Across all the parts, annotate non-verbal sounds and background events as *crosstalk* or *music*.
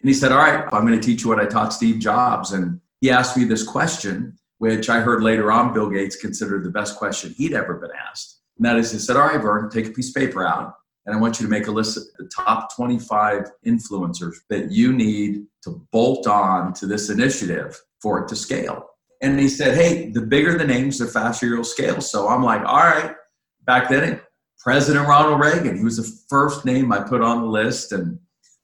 And he said, All right, I'm going to teach you what I taught Steve Jobs. And he asked me this question, which I heard later on Bill Gates considered the best question he'd ever been asked. And that is, he said, All right, Verne, take a piece of paper out, and I want you to make a list of the top 25 influencers that you need to bolt on to this initiative for it to scale. And he said, Hey, the bigger the names, the faster you'll scale. So I'm like, All right. Back then, President Ronald Reagan, he was the first name I put on the list. And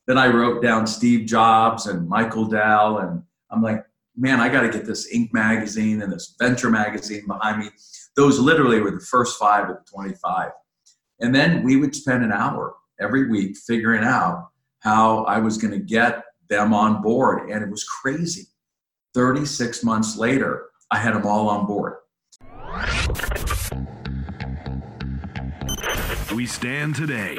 then I wrote down Steve Jobs and Michael Dell. And I'm like, man, I got to get this Inc. magazine and this Venture magazine behind me. Those literally were the first five of the 25. And then we would spend an hour every week figuring out how I was going to get them on board. And it was crazy. 36 months later, I had them all on board. We stand today.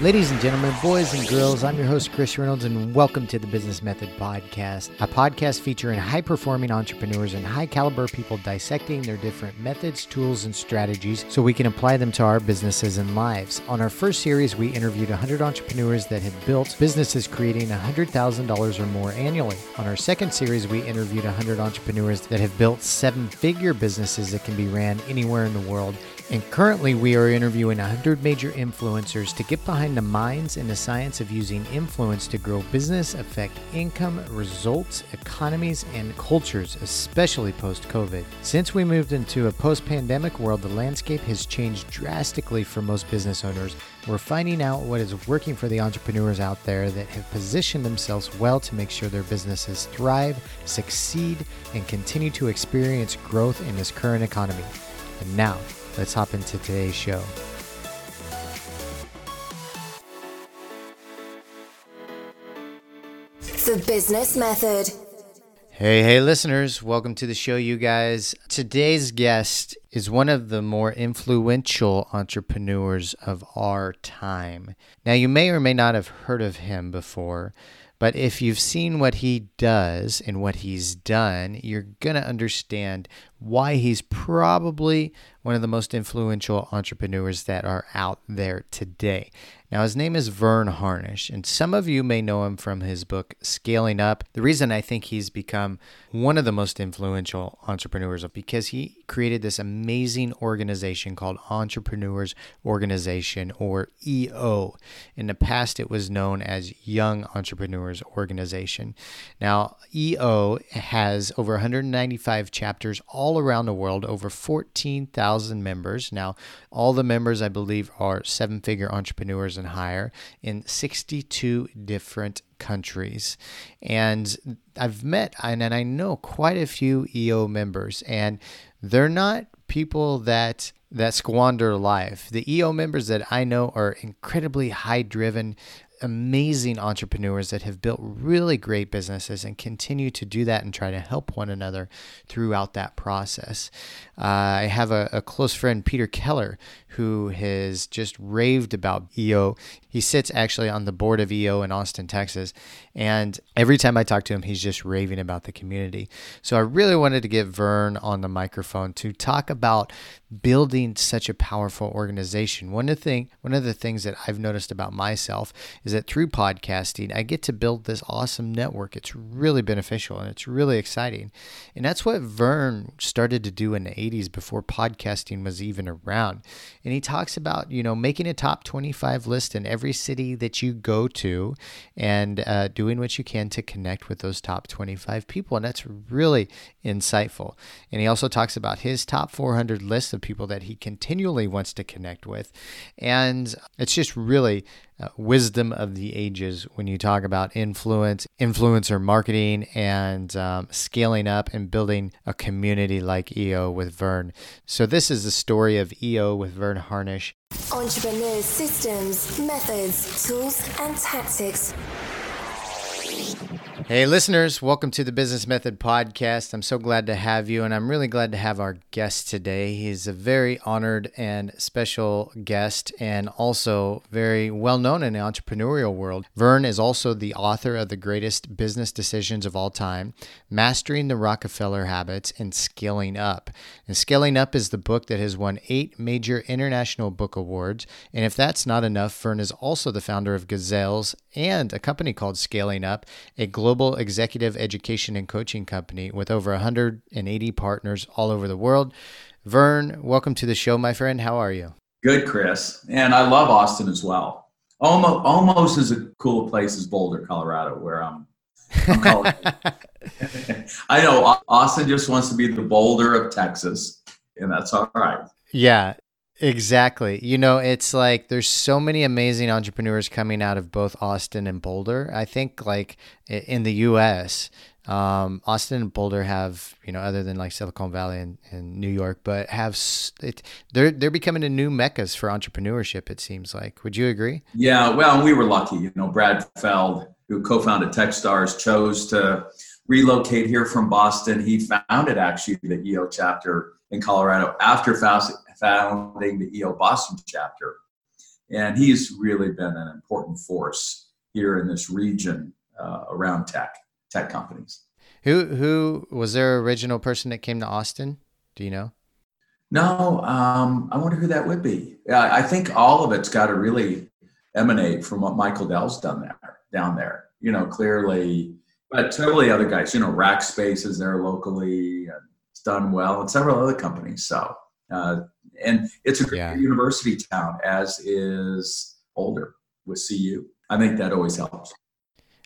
Ladies and gentlemen, boys and girls, I'm your host, Chris Reynolds, and welcome to the Business Method Podcast, a podcast featuring high performing entrepreneurs and high caliber people dissecting their different methods, tools, and strategies so we can apply them to our businesses and lives. On our first series, we interviewed 100 entrepreneurs that have built businesses creating $100,000 or more annually. On our second series, we interviewed 100 entrepreneurs that have built seven figure businesses that can be ran anywhere in the world. And currently, we are interviewing 100 major influencers to get behind the minds and the science of using influence to grow business, affect income, results, economies, and cultures, especially post COVID. Since we moved into a post pandemic world, the landscape has changed drastically for most business owners. We're finding out what is working for the entrepreneurs out there that have positioned themselves well to make sure their businesses thrive, succeed, and continue to experience growth in this current economy. And now, let's hop into today's show. The Business Method. Hey, hey, listeners, welcome to the show, you guys. Today's guest is one of the more influential entrepreneurs of our time. Now, you may or may not have heard of him before, but if you've seen what he does and what he's done, you're going to understand why he's probably one of the most influential entrepreneurs that are out there today. Now, his name is Verne Harnish, and some of you may know him from his book, Scaling Up. The reason I think he's become one of the most influential entrepreneurs is because he created this amazing organization called Entrepreneurs Organization, or EO. In the past, it was known as Young Entrepreneurs Organization. Now, EO has over 195 chapters all around the world, over 14,000 members. Now, all the members, I believe, are seven figure entrepreneurs and higher in 62 different countries. And I've met and, and I know quite a few EO members, and they're not people that that squander life. The EO members that I know are incredibly high driven, amazing entrepreneurs that have built really great businesses and continue to do that and try to help one another throughout that process. Uh, I have a, a close friend, Peter Keller, who has just raved about EO. He sits actually on the board of EO in Austin, Texas. And every time I talk to him, he's just raving about the community. So I really wanted to get Verne on the microphone to talk about building such a powerful organization. One of the thing, one of the things that I've noticed about myself is that through podcasting, I get to build this awesome network. It's really beneficial and it's really exciting. And that's what Verne started to do in the 80s before podcasting was even around. And he talks about, you know, making a top 25 list in every city that you go to and uh, doing what you can to connect with those top 25 people. And that's really insightful. And he also talks about his top 400 list of people that he continually wants to connect with. And it's just really uh, wisdom of the ages when you talk about influence, influencer marketing, and um, scaling up and building a community like EO with Verne. So, this is the story of EO with Verne Harnish. Entrepreneurs' systems, methods, tools, and tactics. Hey, listeners, welcome to the Business Method Podcast. I'm so glad to have you, and I'm really glad to have our guest today. He's a very honored and special guest, and also very well known in the entrepreneurial world. Verne is also the author of The Greatest Business Decisions of All Time Mastering the Rockefeller Habits and Scaling Up. And Scaling Up is the book that has won eight major international book awards. And if that's not enough, Verne is also the founder of Gazelles and a company called Scaling Up, a global executive education and coaching company with over 180 partners all over the world. Verne, welcome to the show, my friend. How are you? Good, Chris. And I love Austin as well. Almost, almost as a cool place as Boulder, Colorado, where I'm. I'm *laughs* *laughs* I know Austin just wants to be the Boulder of Texas, and that's all right. Yeah, Exactly. You know, it's like there's so many amazing entrepreneurs coming out of both Austin and Boulder. I think like in the US, um, Austin and Boulder have, you know, other than like Silicon Valley and, and New York, but have it, they're they're becoming a new meccas for entrepreneurship. It seems like. Would you agree? Yeah. Well, we were lucky. You know, Brad Feld, who co-founded TechStars, chose to relocate here from Boston. He founded actually the EO chapter in Colorado after founding the EO Boston chapter. And he's really been an important force here in this region uh, around tech, tech companies. Who who was their original person that came to Austin? Do you know? No, um, I wonder who that would be. Yeah, I think all of it's got to really emanate from what Michael Dell's done there, down there. You know, clearly, but totally other guys. You know, Rackspace is there locally, and it's done well, and several other companies. So uh, and it's a great yeah. university town, as is Boulder with CU. I think that always helps.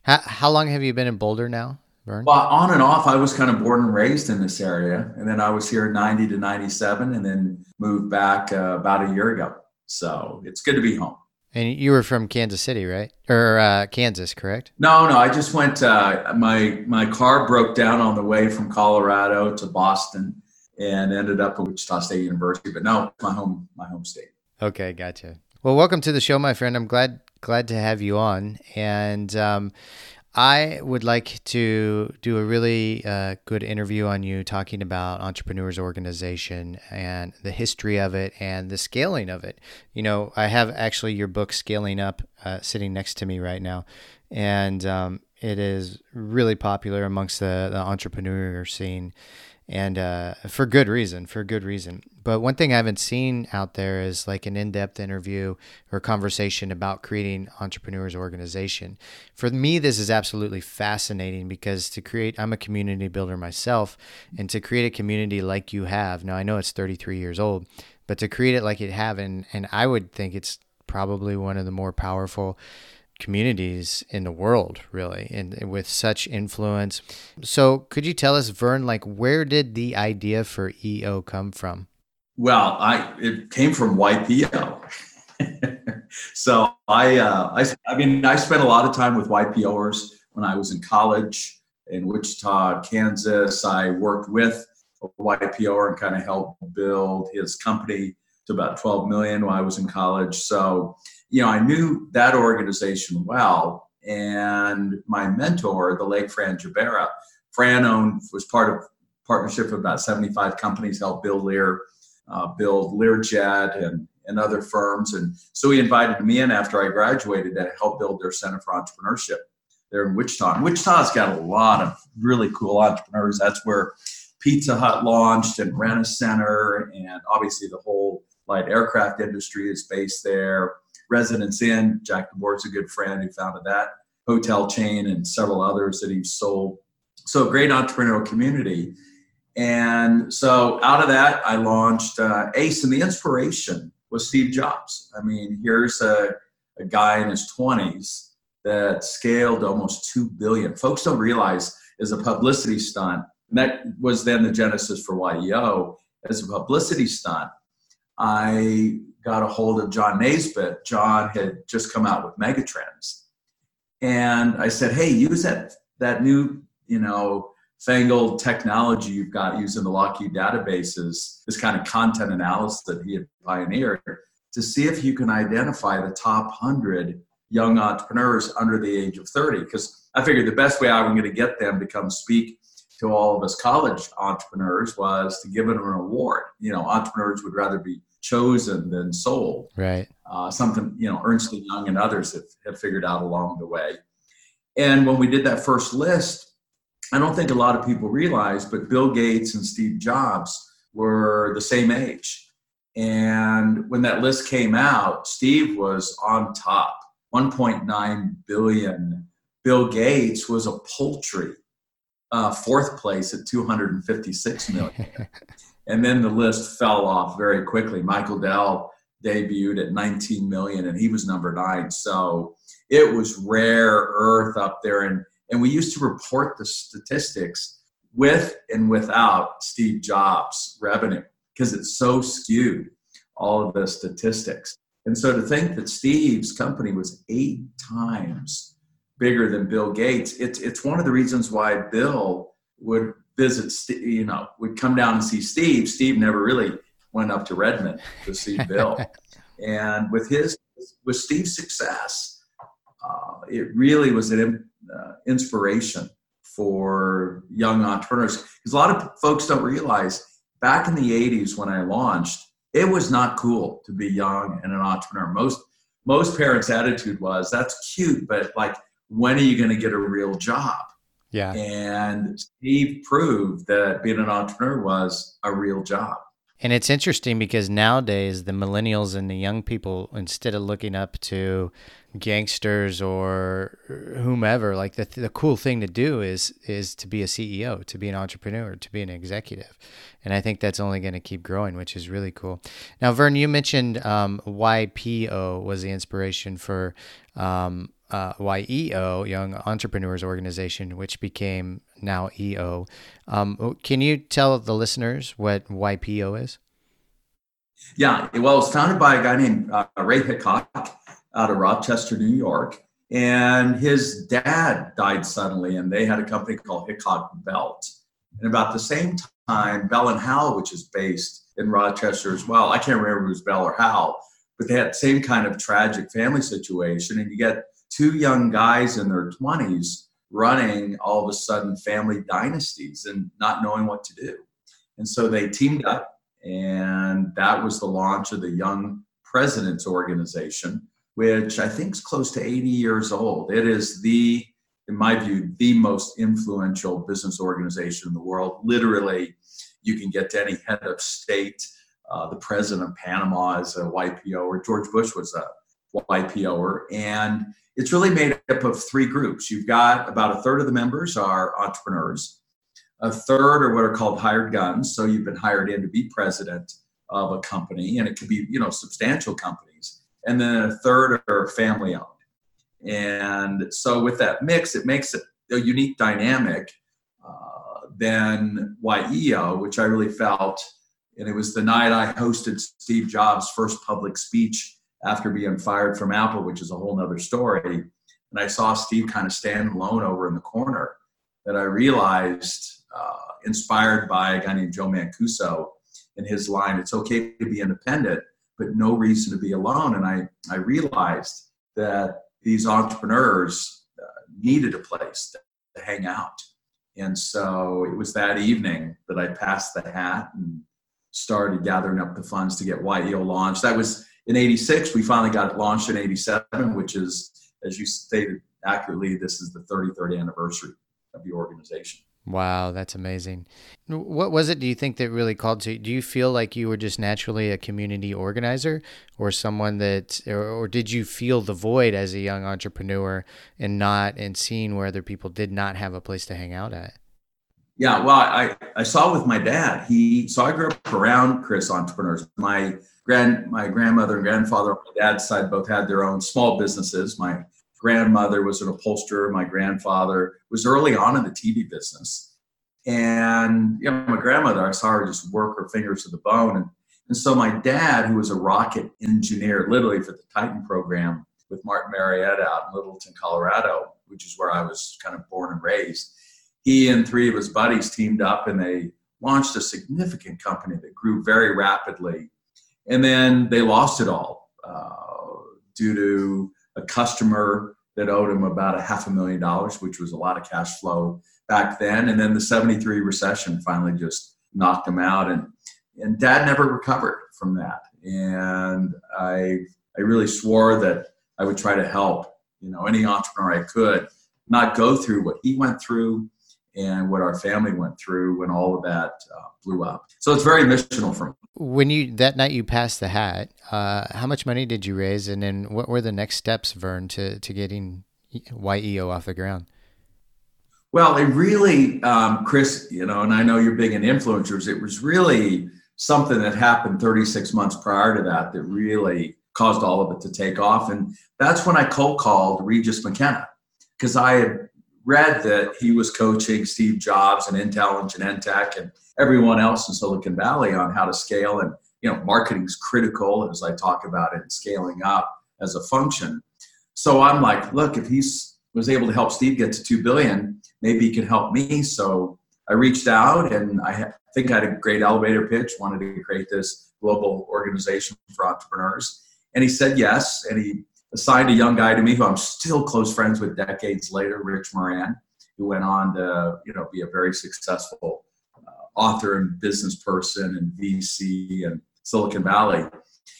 How, how long have you been in Boulder now, Verne? Well, on and off. I was kind of born and raised in this area, and then I was here 90 to 97, and then moved back uh, about a year ago. So it's good to be home. And you were from Kansas City, right? Or uh, Kansas, correct? No, no. I just went. Uh, my my car broke down on the way from Colorado to Boston, and ended up at Wichita State University. But no, my home my home state. Okay, gotcha. Well, welcome to the show, my friend. I'm glad glad to have you on, and um, I would like to do a really uh, good interview on you talking about entrepreneurs organization and the history of it and the scaling of it. You know, I have actually your book Scaling Up uh, sitting next to me right now, and um, it is really popular amongst the, the entrepreneur scene and uh, for good reason, for good reason. But one thing I haven't seen out there is like an in-depth interview or conversation about creating entrepreneurs organization. For me, this is absolutely fascinating because to create, I'm a community builder myself, and to create a community like you have. Now I know it's 33 years old, but to create it like you have, and and I would think it's probably one of the more powerful communities in the world, really, and, with such influence. So, could you tell us, Verne, like where did the idea for EO come from? Well, I it came from YPO. *laughs* so I, uh, I, I mean, I spent a lot of time with YPOers when I was in college in Wichita, Kansas. I worked with a YPOer and kind of helped build his company to about 12 million while I was in college. So you know, I knew that organization well. And my mentor, the late Fran Jabara, Fran owned, was part of partnership of about 75 companies, helped build Lear, uh, build Learjet and, and other firms. And so he invited me in after I graduated to help build their Center for Entrepreneurship there in Wichita. And Wichita's got a lot of really cool entrepreneurs. That's where Pizza Hut launched and Rent-A-Center, and obviously the whole light aircraft industry is based there. Residence Inn. Jack DeBoer's a good friend who founded that hotel chain and several others that he's sold. So great entrepreneurial community. And so out of that, I launched uh, ACE, and the inspiration was Steve Jobs. I mean, here's a, a guy in his 20s that scaled almost 2 billion. Folks don't realize is a publicity stunt. And that was then the genesis for YEO. As a publicity stunt, I got a hold of John Naisbitt. John had just come out with Megatrends. And I said, hey, use that, that new, you know, fangled technology you've got using the Lockheed databases, this kind of content analysis that he had pioneered, to see if you can identify the top 100 young entrepreneurs under the age of 30 because I figured the best way I was going to get them to come speak to all of us college entrepreneurs was to give them an award. You know, entrepreneurs would rather be chosen than sold. Right. Uh, something, you know, Ernst & Young and others have, have figured out along the way. And when we did that first list, I don't think a lot of people realized, but Bill Gates and Steve Jobs were the same age. And when that list came out, Steve was on top, 1.9 billion. Bill Gates was a poultry uh, fourth place at 256 million. *laughs* and then the list fell off very quickly. Michael Dell debuted at 19 million and he was number nine. So it was rare earth up there. And, and we used to report the statistics with and without Steve Jobs revenue because it's so skewed, all of the statistics. And so to think that Steve's company was eight times bigger than Bill Gates. It's it's one of the reasons why Bill would visit, you know, would come down and see Steve. Steve never really went up to Redmond to see *laughs* Bill, and with his with Steve's success, uh, it really was an uh, inspiration for young entrepreneurs because a lot of folks don't realize back in the 80s when I launched, it was not cool to be young and an entrepreneur. Most most parents' attitude was that's cute, but like when are you going to get a real job? Yeah. And Steve proved that being an entrepreneur was a real job. And it's interesting because nowadays the millennials and the young people, instead of looking up to gangsters or whomever, like the the cool thing to do is is to be a CEO, to be an entrepreneur, to be an executive, and I think that's only going to keep growing, which is really cool. Now, Verne, you mentioned um, YPO was the inspiration for um, uh, YEO, Young Entrepreneurs Organization, which became now EO. Um, can you tell the listeners what YPO is? Yeah, well, it's founded by a guy named uh, Ray Hickok out of Rochester, New York. And his dad died suddenly, and they had a company called Hickok Belt. And about the same time, Bell and Howell, which is based in Rochester as well. I can't remember if it was Bell or Howell, but they had the same kind of tragic family situation. And you get two young guys in their 20s running all of a sudden family dynasties and not knowing what to do. And so they teamed up, and that was the launch of the Young Presidents Organization, which I think is close to 80 years old. It is the, in my view, the most influential business organization in the world. Literally, you can get to any head of state. Uh, the president of Panama is a YPO, or George Bush was a YPOer. And it's really made up of three groups. You've got about a third of the members are entrepreneurs, a third are what are called hired guns. So you've been hired in to be president of a company, and it could be you know substantial companies, and then a third are family owned. And so with that mix, it makes it a unique dynamic uh, than YEO, which I really felt. And it was the night I hosted Steve Jobs' first public speech after being fired from Apple, which is a whole nother story. And I saw Steve kind of stand alone over in the corner that I realized, uh, inspired by a guy named Joe Mancuso in his line, it's okay to be independent, but no reason to be alone. And I, I realized that these entrepreneurs uh, needed a place to, to hang out. And so it was that evening that I passed the hat and started gathering up the funds to get YEO launched. That was in 86 we finally got it launched in 87 which is as you stated accurately this is the 33rd anniversary of the organization. Wow that's amazing. What was it do you think that really called to you do you feel like you were just naturally a community organizer or someone that or, or did you feel the void as a young entrepreneur and not and seeing where other people did not have a place to hang out at yeah well i i saw with my dad he so i grew up around chris entrepreneurs my grand my grandmother and grandfather on my dad's side both had their own small businesses. My grandmother was an upholsterer. My grandfather was early on in the TV business. And you know, my grandmother, I saw her just work her fingers to the bone. And, and so my dad, who was a rocket engineer, literally for the Titan program with Martin Marietta out in Littleton, Colorado, which is where I was kind of born and raised, he and three of his buddies teamed up and they launched a significant company that grew very rapidly and then they lost it all uh, due to a customer that owed him about a half a million dollars, which was a lot of cash flow back then. And then the 73 recession finally just knocked him out. And, and dad never recovered from that. And I, I really swore that I would try to help, you know, any entrepreneur I could not go through what he went through and what our family went through when all of that uh, blew up. So it's very missional for me. When you that night you passed the hat, uh, how much money did you raise, and then what were the next steps, Verne, to to getting YEO off the ground? Well, it really, um, Chris, you know, and I know you're big in influencers. It was really something that happened 36 months prior to that that really caused all of it to take off, and that's when I cold called Regis McKenna because I had read that he was coaching Steve Jobs and Intel and Genentech and everyone else in Silicon Valley on how to scale. And, you know, marketing is critical as I talk about it, and scaling up as a function. So I'm like, look, if he was able to help Steve get to 2 billion, maybe he can help me. So I reached out and I think I had a great elevator pitch, wanted to create this global organization for entrepreneurs. And he said yes. And he assigned a young guy to me who I'm still close friends with decades later, Rich Moran, who went on to you know be a very successful uh, author and business person and VC and Silicon Valley. And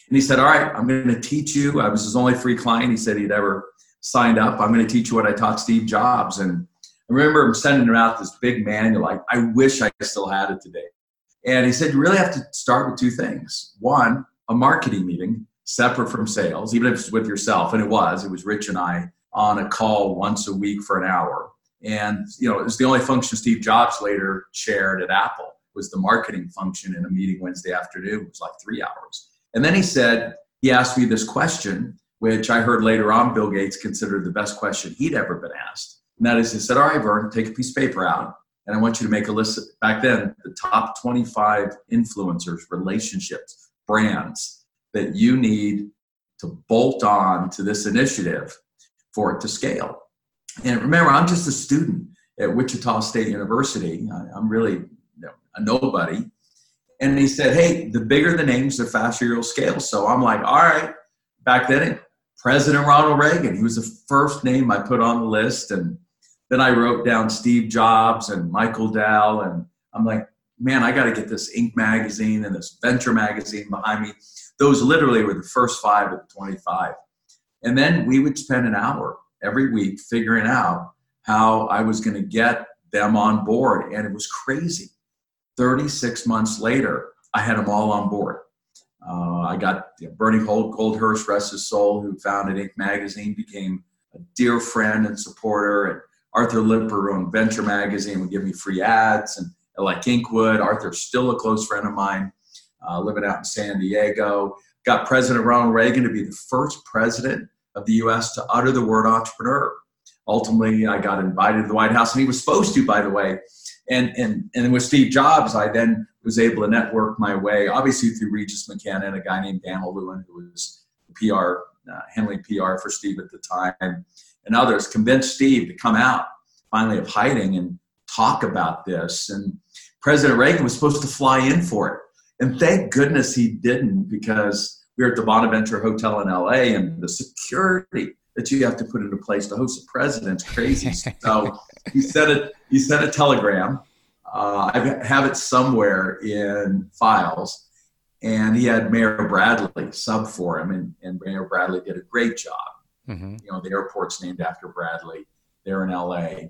he said, "All right, I'm going to teach you." I was his only free client. He said he'd ever signed up. I'm going to teach you what I taught Steve Jobs. And I remember him sending out this big manual. Like, I wish I still had it today. And he said, you really have to start with two things. One, a marketing meeting separate from sales, even if it's with yourself. And it was, it was Rich and I on a call once a week for an hour. And, you know, it was the only function Steve Jobs later shared at Apple was the marketing function in a meeting Wednesday afternoon. It was like three hours. And then he said, he asked me this question, which I heard later on Bill Gates considered the best question he'd ever been asked. And that is, he said, all right, Verne, take a piece of paper out. And I want you to make a list. Back then, the top 25 influencers, relationships, brands that you need to bolt on to this initiative for it to scale. And remember, I'm just a student at Wichita State University. I'm really a nobody. And he said, Hey, the bigger the names, the faster you'll scale. So I'm like, All right. Back then, President Ronald Reagan, he was the first name I put on the list. And then I wrote down Steve Jobs and Michael Dell. And I'm like, Man, I got to get this Inc. magazine and this Venture magazine behind me. Those literally were the first five of the 25. And then we would spend an hour every week figuring out how I was going to get them on board. And it was crazy. 36 months later, I had them all on board. Uh, I got you know, Bernie Holt, Goldhirsh, rest his soul, who founded Inc. magazine, became a dear friend and supporter. And Arthur Lipper owned Venture magazine, would give me free ads. And like Inkwood, Arthur's still a close friend of mine uh, living out in San Diego. Got President Ronald Reagan to be the first president of the U.S. to utter the word entrepreneur. Ultimately, I got invited to the White House, and he was supposed to, by the way. And and and with Steve Jobs, I then was able to network my way, obviously through Regis McKenna and a guy named Dan Lewin, who was PR uh, PR for Steve at the time, and others. Convinced Steve to come out finally of hiding and talk about this. And President Reagan was supposed to fly in for it. And thank goodness he didn't because we were at the Bonaventure Hotel in LA and the security that you have to put into place to host a president's crazy. *laughs* so he sent it. He sent a telegram. Uh, I have it somewhere in files, and he had Mayor Bradley sub for him, and, and Mayor Bradley did a great job. Mm-hmm. You know, the airport's named after Bradley. They're in LA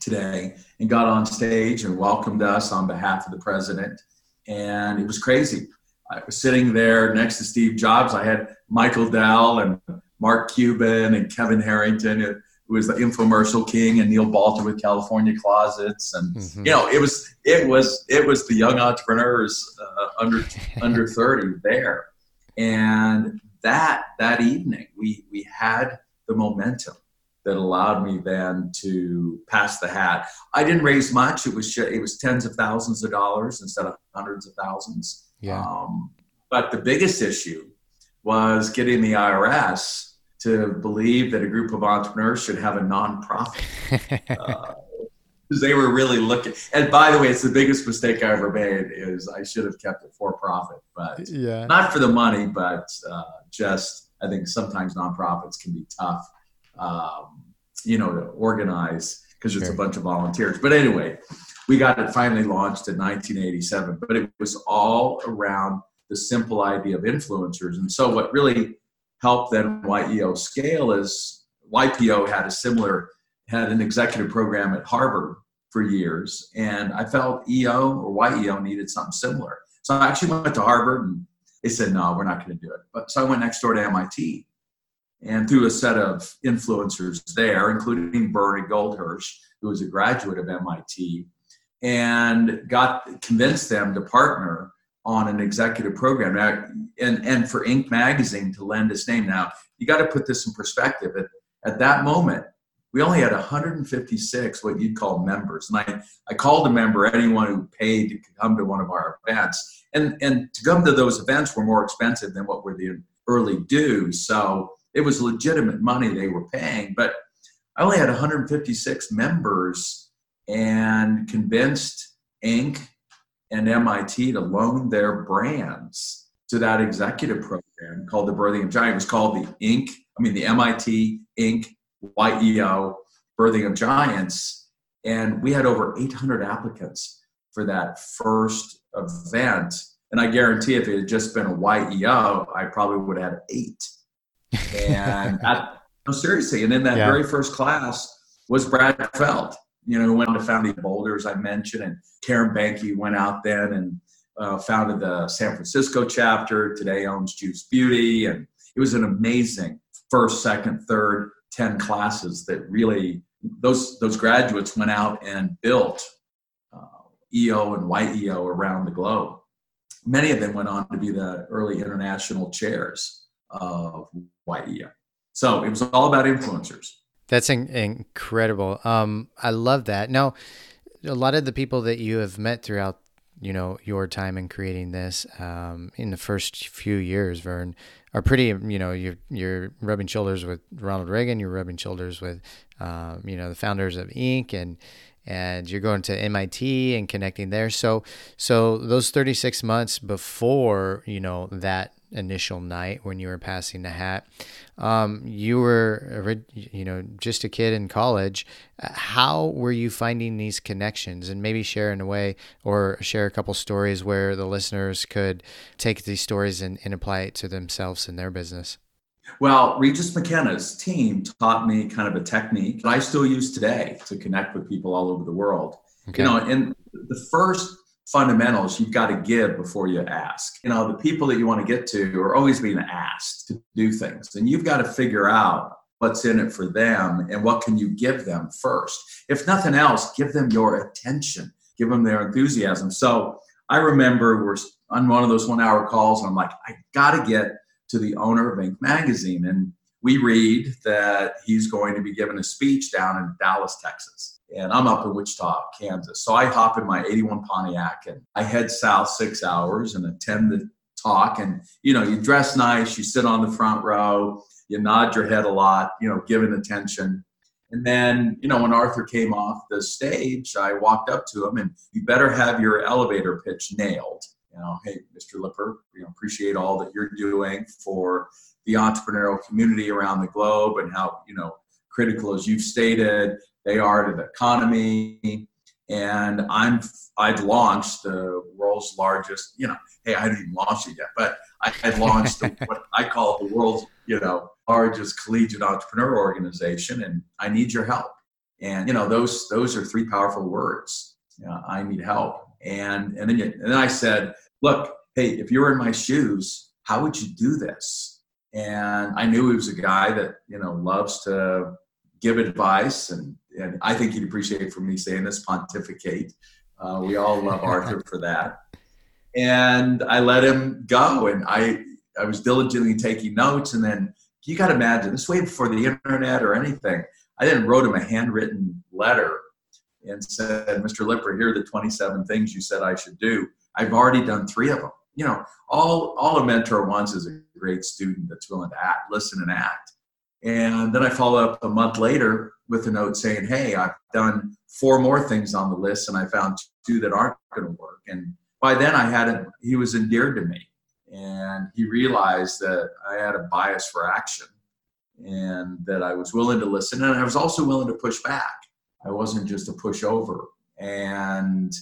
today, and got on stage and welcomed us on behalf of the president and it was crazy. I was sitting there next to Steve Jobs. I had Michael Dell and Mark Cuban and Kevin Harrington, who was the infomercial king, and Neil Balter with California Closets, and mm-hmm. you know, it was it was it was the young entrepreneurs uh, under *laughs* under thirty there, and that that evening we we had the momentum that allowed me then to pass the hat. I didn't raise much. It was it was tens of thousands of dollars instead of hundreds of thousands. Yeah. Um, but the biggest issue was getting the IRS to believe that a group of entrepreneurs should have a nonprofit. *laughs* uh, because they were really looking. And by the way, it's the biggest mistake I ever made. Is I should have kept it for profit, but yeah. not for the money, but uh, just I think sometimes nonprofits can be tough, um, you know, to organize because it's Sure. a bunch of volunteers. But anyway, we got it finally launched in 1987, but it was all around the simple idea of influencers. And so what really helped then YEO scale is YPO had a similar, had an executive program at Harvard for years. And I felt EO or YEO needed something similar. So I actually went to Harvard and they said, no, we're not going to do it. But so I went next door to MIT and through a set of influencers there, including Bernie Goldhirsh, who was a graduate of MIT, and got convinced them to partner on an executive program now, and, and for Inc. magazine to lend its name. Now, you got to put this in perspective. At, at that moment, we only had 156 what you'd call members. And I, I called a member anyone who paid to come to one of our events. And, and to come to those events were more expensive than what were the early dues. So it was legitimate money they were paying. But I only had 156 members and convinced Inc. and MIT to loan their brands to that executive program called the Birthing of Giants. It was called the Inc. I mean, the MIT Inc. YEO Birthing of Giants. And we had over 800 applicants for that first event. And I guarantee if it had just been a YEO, I probably would have had eight. And that, no, seriously. And in that Yeah. very first class was Brad Feld, you know, who went to found the Boulders I mentioned. And Karen Behnke went out then and uh, founded the San Francisco chapter. Today owns Juice Beauty. And it was an amazing first, second, third, 10 classes that really, those, those graduates went out and built uh, EO and YEO around the globe. Many of them went on to be the early international chairs of YEO. So it was all about influencers. That's in- incredible. Um, I love that. Now, a lot of the people that you have met throughout, you know, your time in creating this, um, in the first few years, Verne, are pretty. You know, you're you're rubbing shoulders with Ronald Reagan. You're rubbing shoulders with, um, you know, the founders of Inc. and and you're going to MIT and connecting there. So so those 36 months before, you know, that initial night when you were passing the hat, um, you were, you know, just a kid in college. Uh, How were you finding these connections, and maybe share in a way, or share a couple stories where the listeners could take these stories and, and apply it to themselves in their business? Well, Regis McKenna's team taught me kind of a technique that I still use today to connect with people all over the world. Okay. You know, and the first fundamentals you've got to give before you ask. You know, the people that you want to get to are always being asked to do things, and you've got to figure out what's in it for them and what can you give them first. If nothing else, give them your attention, give them their enthusiasm. So I remember we're on one of those one hour calls, and I'm like, I got to get to the owner of Inc. magazine. And we read that he's going to be giving a speech down in Dallas, Texas. And I'm up in Wichita, Kansas. So I hop in my 81 Pontiac and I head south six hours and attend the talk. And, you know, you dress nice, you sit on the front row, you nod your head a lot, you know, giving attention. And then, you know, when Arthur came off the stage, I walked up to him and you better have your elevator pitch nailed. You know, hey, Mr. Lipper, you know, appreciate all that you're doing for the entrepreneurial community around the globe and how, you know, critical as you've stated they are to the economy. And I'm I'd launched the world's largest, you know, hey, I didn't even launch it yet, but I had launched the, what I call the world's, you know, largest collegiate entrepreneur organization, and I need your help. And you know, those those are three powerful words. I need help. And and then you, and then I said, look, hey, if you were in my shoes, how would you do this? And I knew he was a guy that you know loves to give advice, and and I think he'd appreciate it for me saying this pontificate. Uh, we all love *laughs* Arthur for that. And I let him go, and I I was diligently taking notes, and then you got to imagine this way before the internet or anything. I then wrote him a handwritten letter and said, Mr. Lipper, here are the 27 things you said I should do. I've already done three of them. You know, all all a mentor wants is a great student that's willing to act, listen, and act. And then I follow up a month later with a note saying, Hey, I've done four more things on the list, and I found two that aren't going to work. And by then, I had him, he was endeared to me. And he realized that I had a bias for action and that I was willing to listen. And I was also willing to push back. I wasn't just a pushover. And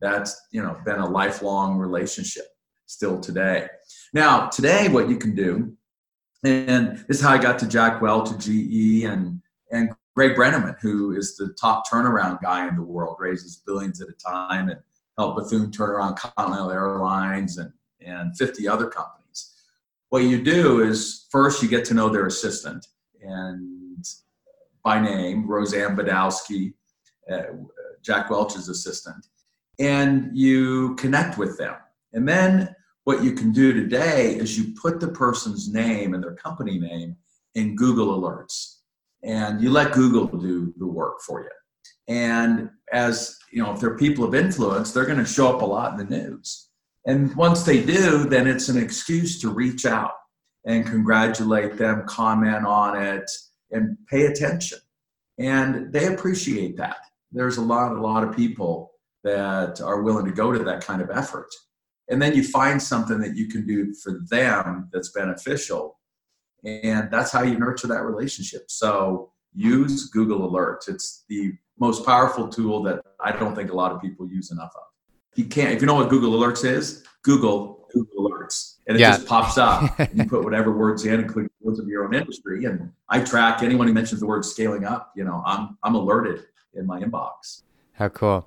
that's, you know, been a lifelong relationship still today. Now, today, what you can do, and this is how I got to Jack Welch, to GE, and, and Greg Brenneman, who is the top turnaround guy in the world, raises billions at a time and helped Bethune turn around Continental Airlines and, and 50 other companies. What you do is first you get to know their assistant, and by name, Rosanne Badowski, uh, Jack Welch's assistant, and you connect with them. And then what you can do today is you put the person's name and their company name in Google Alerts, and you let Google do the work for you. And as you know, if they're people of influence, they're going to show up a lot in the news. And once they do, then it's an excuse to reach out and congratulate them, comment on it, and pay attention. And they appreciate that. There's a lot, a lot of people that are willing to go to that kind of effort. And then you find something that you can do for them that's beneficial. And that's how you nurture that relationship. So use Google Alerts. It's the most powerful tool that I don't think a lot of people use enough of. If you can't, if you know what Google Alerts is, Google Google Alerts, and it yeah. just pops up. *laughs* you put whatever words in, including words of your own industry, and I track anyone who mentions the word scaling up. You know, I'm I'm alerted in my inbox. How cool.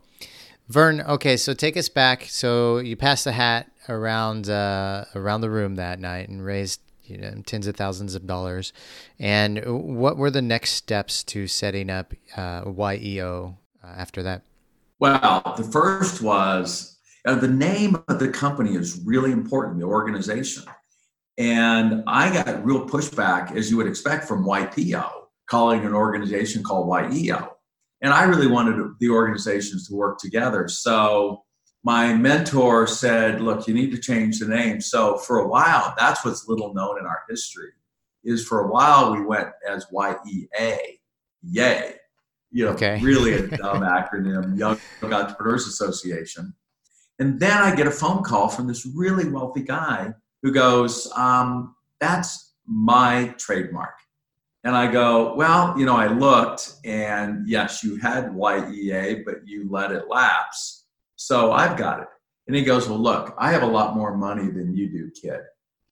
Verne, okay, so take us back. So you passed the hat around uh, around the room that night and raised you know tens of thousands of dollars. And what were the next steps to setting up uh, YEO uh, after that? Well, the first was uh, the name of the company is really important. The organization, and I got real pushback, as you would expect, from YPO, calling an organization called YEO. And I really wanted the organizations to work together. So my mentor said, look, you need to change the name. So for a while, that's what's little known in our history, is for a while we went as YEA, yay. You know, okay. really a dumb *laughs* acronym, Young Entrepreneurs Association. And then I get a phone call from this really wealthy guy who goes, um, that's my trademark. And I go, well, you know, I looked and yes, you had YEA, but you let it lapse. So I've got it. And he goes, well, look, I have a lot more money than you do, kid.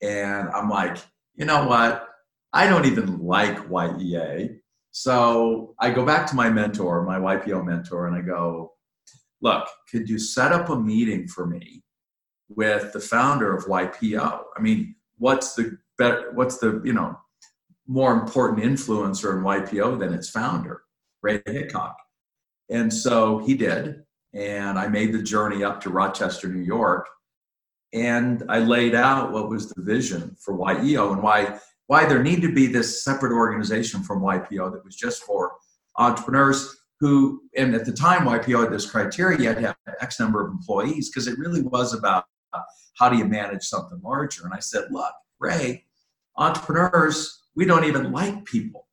And I'm like, you know what? I don't even like YEA. So I go back to my mentor, my YPO mentor, and I go, look, could you set up a meeting for me with the founder of YPO? I mean, what's the better, what's the, you know, more important influencer in YPO than its founder, Ray Hickok. And so he did. And I made the journey up to Rochester, New York. And I laid out what was the vision for YEO and why, why there needed to be this separate organization from YPO that was just for entrepreneurs who, and at the time, YPO had this criteria you had to have X number of employees because it really was about how do you manage something larger. And I said, look, Ray, entrepreneurs we don't even like people.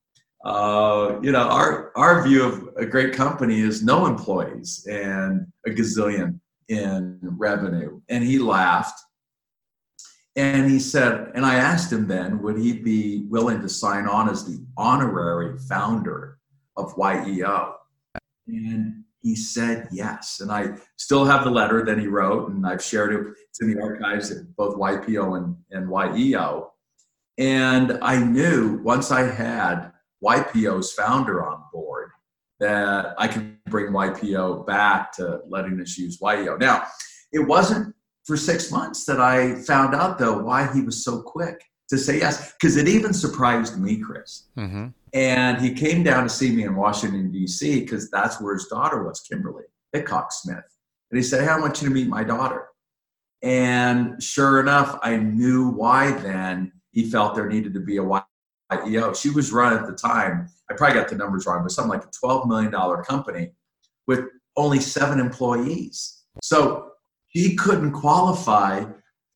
Uh, you know, our our view of a great company is no employees and a gazillion in revenue. And he laughed. And he said, and I asked him then, would he be willing to sign on as the honorary founder of YEO? And he said yes. And I still have the letter that he wrote, and I've shared it. It's in the archives at both YPO and, and YEO. And I knew once I had YPO's founder on board that I could bring YPO back to letting us use YEO. Now, it wasn't for six months that I found out, though, why he was so quick to say yes, because it even surprised me, Chris. Mm-hmm. And he came down to see me in Washington, D.C., because that's where his daughter was, Kimberly Hickok Smith. And he said, Hey, I want you to meet my daughter. And sure enough, I knew why then he felt there needed to be a YEO. She was run at the time, I probably got the numbers wrong, but something like a $12 million company with only seven employees. So he couldn't qualify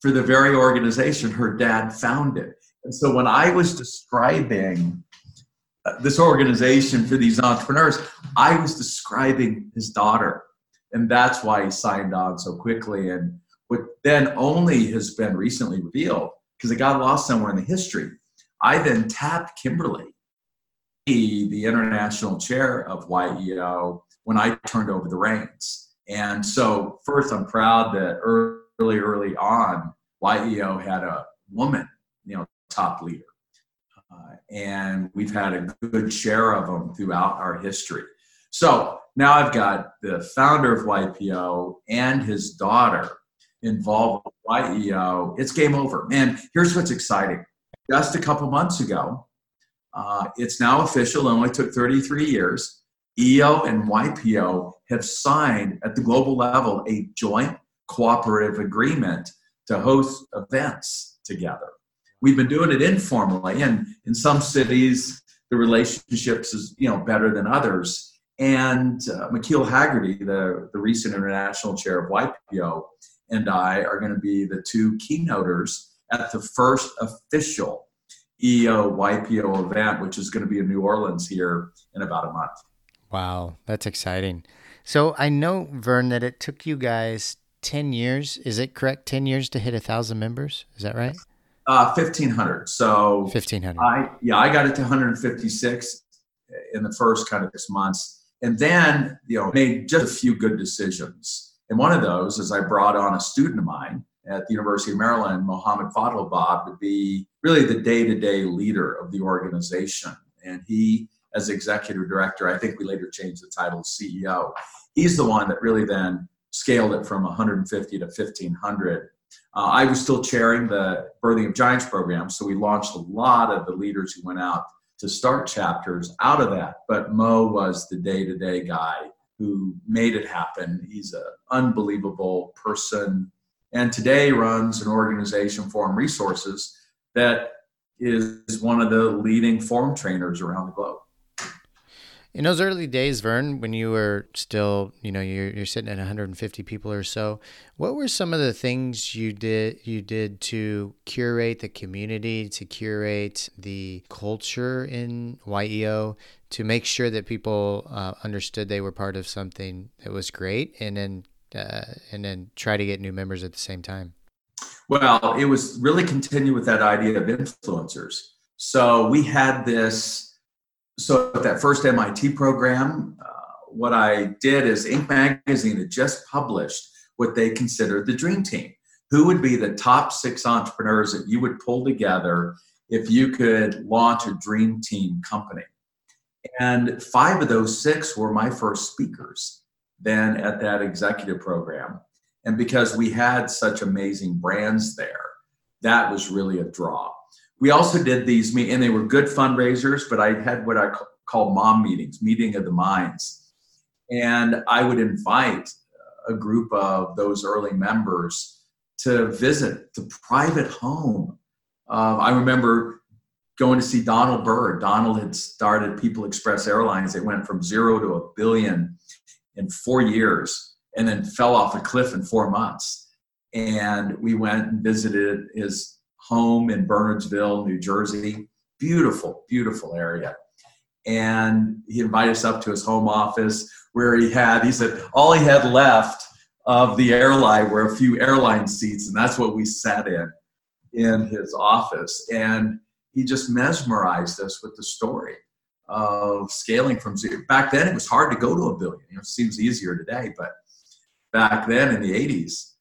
for the very organization her dad founded. And so when I was describing uh, this organization for these entrepreneurs, I was describing his daughter. And that's why he signed on so quickly. And what then only has been recently revealed because it got lost somewhere in the history. I then tapped Kimberly, the international chair of YEO, when I turned over the reins. And so, first, I'm proud that early, early on, YEO had a woman, you know, top leader. Uh, and we've had a good share of them throughout our history. So now I've got the founder of YPO and his daughter involved with YEO. It's game over. And here's what's exciting. Just a couple months ago, uh, it's now official. It only took 33 years. EO and YPO have signed at the global level a joint cooperative agreement to host events together. We've been doing it informally, and in some cities, the relationships is you know better than others. And uh, McKeel Hagerty, the, the recent international chair of YPO, and I are going to be the two keynoters at the first official EO YPO event, which is going to be in New Orleans here in about a month. Wow, that's exciting. So I know, Verne, that it took you guys 10 years. Is it correct? 10 years to hit a thousand members? Is that right? Uh, 1500. So 1500. I, yeah, I got it to 156 in the first kind of six months and then you know made just a few good decisions and one of those is i brought on a student of mine at the university of maryland mohammed fathelbab to be really the day-to-day leader of the organization. And he as executive director i think we later changed the title ceo he's the one that really then scaled it from 150 to 1500 uh, i was still chairing the birthing of giants program so we launched a lot of the leaders who went out to start chapters out of that. But Mo was the day to day guy who made it happen. He's an unbelievable person and today runs an organization, Forum Resources, that is one of the leading forum trainers around the globe. In those early days, Verne, when you were still, you know, you're, you're sitting at 150 people or so, what were some of the things you did you did to curate the community, to curate the culture in YEO, to make sure that people uh, understood they were part of something that was great, and then uh, and then try to get new members at the same time? Well, it was really continue with that idea of influencers. So we had this so at that first MIT program, uh, what I did is Inc. magazine had just published what they considered the dream team. Who would be the top six entrepreneurs that you would pull together if you could launch a dream team company? And five of those six were my first speakers then at that executive program. And because we had such amazing brands there, that was really a draw we also did these meet and they were good fundraisers but i had what i call mom meetings meeting of the minds. And i would invite a group of those early members to visit the private home. Uh, i remember going to see donald burr. Donald had started people express airlines. They went from zero to a billion in four years and then fell off a cliff in four months. And we went and visited his home in Bernardsville, New Jersey. Beautiful, beautiful area. And he invited us up to his home office where he had, he said, all he had left of the airline were a few airline seats, and that's what we sat in in his office. And he just mesmerized us with the story of scaling from zero. Back then, it was hard to go to a billion. You know, it seems easier today, but back then in the 80s,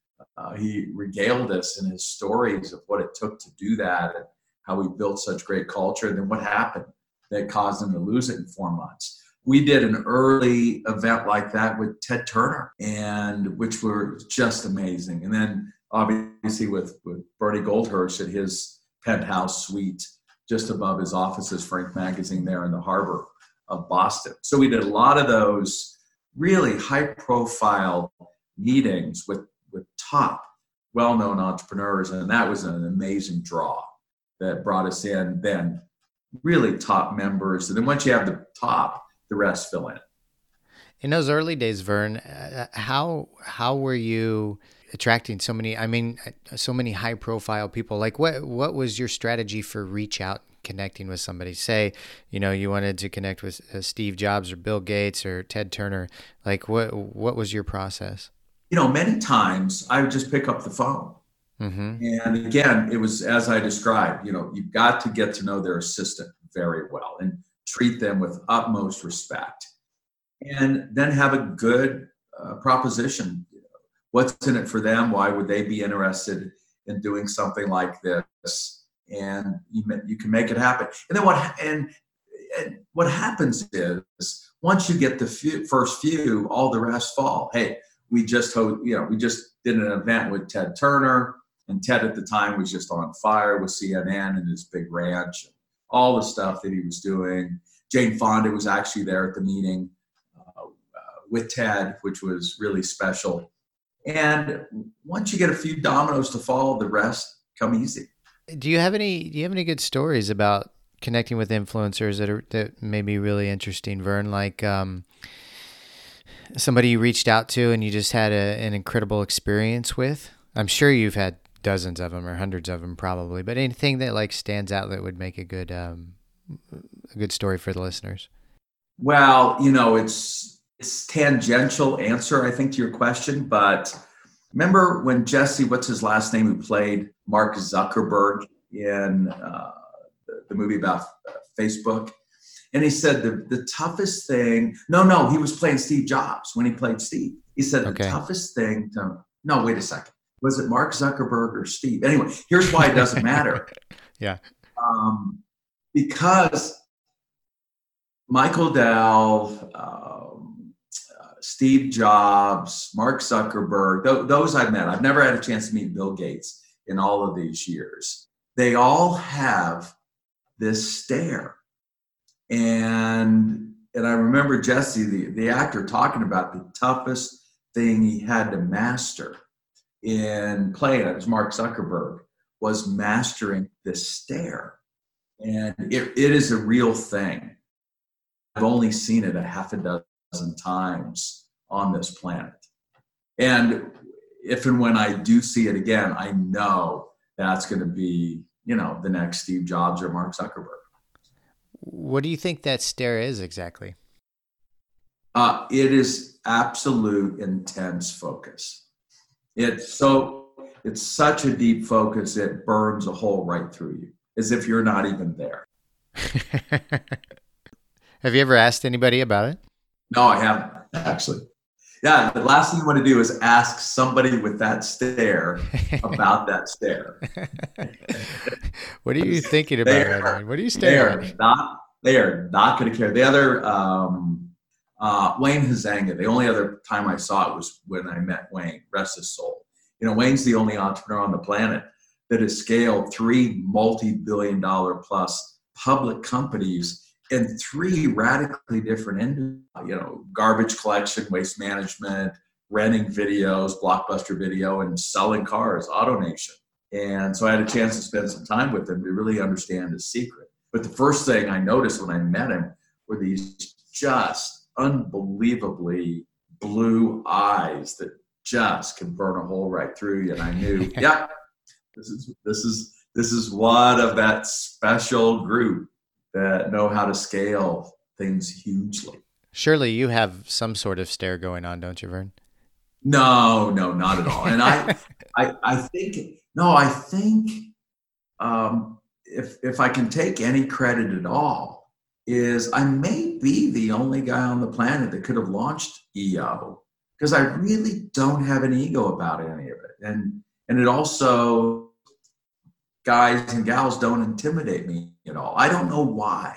uh, he regaled us in his stories of what it took to do that and how we built such great culture and then what happened that caused him to lose it in four months. We did an early event like that with ted turner and which were just amazing. And then obviously with, with bernie goldhirsh at his penthouse suite just above his offices frank magazine there in the harbor of boston. So we did a lot of those really high profile meetings with with top well-known entrepreneurs and that was an amazing draw that brought us in. Then really top members and then once you have the top the rest fill in. In those early days verne uh, how how were you attracting so many i mean so many high profile people? Like what what was your strategy for reach out connecting with somebody? Say you know you wanted to connect with uh, steve jobs or bill gates or ted turner. Like what what was your process you know, many times I would just pick up the phone. Mm-hmm. And again, it was as I described, you know, you've got to get to know their assistant very well and treat them with utmost respect. And then have a good uh, proposition. What's in it for them? Why would they be interested in doing something like this? And you, you can make it happen. And then what and, and what happens is once you get the few, first few, all the rest fall. Hey, we just you know we just did an event with Ted Turner and Ted at the time was just on fire with CNN and his big ranch, and all the stuff that he was doing. Jane Fonda was actually there at the meeting uh, uh, with Ted, which was really special. And once you get a few dominoes to fall, the rest come easy. Do you have any? Do you have any good stories about connecting with influencers that are that may be really interesting, Verne? Like um, somebody you reached out to and you just had a, an incredible experience with. I'm sure you've had dozens of them or hundreds of them probably, but anything that like stands out that would make a good um, a good story for the listeners. Well, you know, it's it's tangential answer I think to your question, but remember when Jesse, what's his last name, who played Mark Zuckerberg in uh, the, movie about Facebook? And he said the, the toughest thing, no, no, he was playing Steve Jobs when he played Steve. He said okay. the toughest thing to, no, wait a second was it Mark Zuckerberg or Steve? Anyway, here's why it doesn't matter. *laughs* yeah. Um, because Michael Dell, um, uh, Steve Jobs, Mark Zuckerberg, th- those I've met. I've never had a chance to meet Bill Gates in all of these years. They all have this stare. And and I remember Jesse, the, the actor, talking about the toughest thing he had to master in playing it was Mark Zuckerberg was mastering this stare. And it, it is a real thing. I've only seen it a half a dozen times on this planet. And if and when I do see it again, I know that's going to be, you know, the next Steve Jobs or Mark Zuckerberg. What do you think that stare is exactly? Uh, it is absolute intense focus. It's so it's such a deep focus it burns a hole right through you, as if you're not even there. *laughs* Have you ever asked anybody about it? No, I haven't actually. Yeah, the last thing you want to do is ask somebody with that stare *laughs* about that stare. *laughs* what are you thinking about? Are, what are you staring? They are not. They are not going to care. The other um, uh, Wayne Huizenga, the only other time I saw it was when I met Wayne, rest his soul. You know, Wayne's the only entrepreneur on the planet that has scaled three multi-billion dollar plus public companies in three radically different industries, you know, garbage collection, waste management, renting videos, blockbuster video, and selling cars, AutoNation. And so I had a chance to spend some time with him to really understand his secret. But the first thing I noticed when I met him were these just unbelievably blue eyes that just can burn a hole right through you. And I knew, *laughs* yeah, this is this is this is one of that special group that know how to scale things hugely. Surely you have some sort of stare going on, don't you, Verne? No, no, not at all. And I, *laughs* I, I think no, I think um, if if I can take any credit at all, is I may be the only guy on the planet that could have launched EO because I really don't have an ego about any of it. And and it also guys and gals don't intimidate me at all. I don't know why,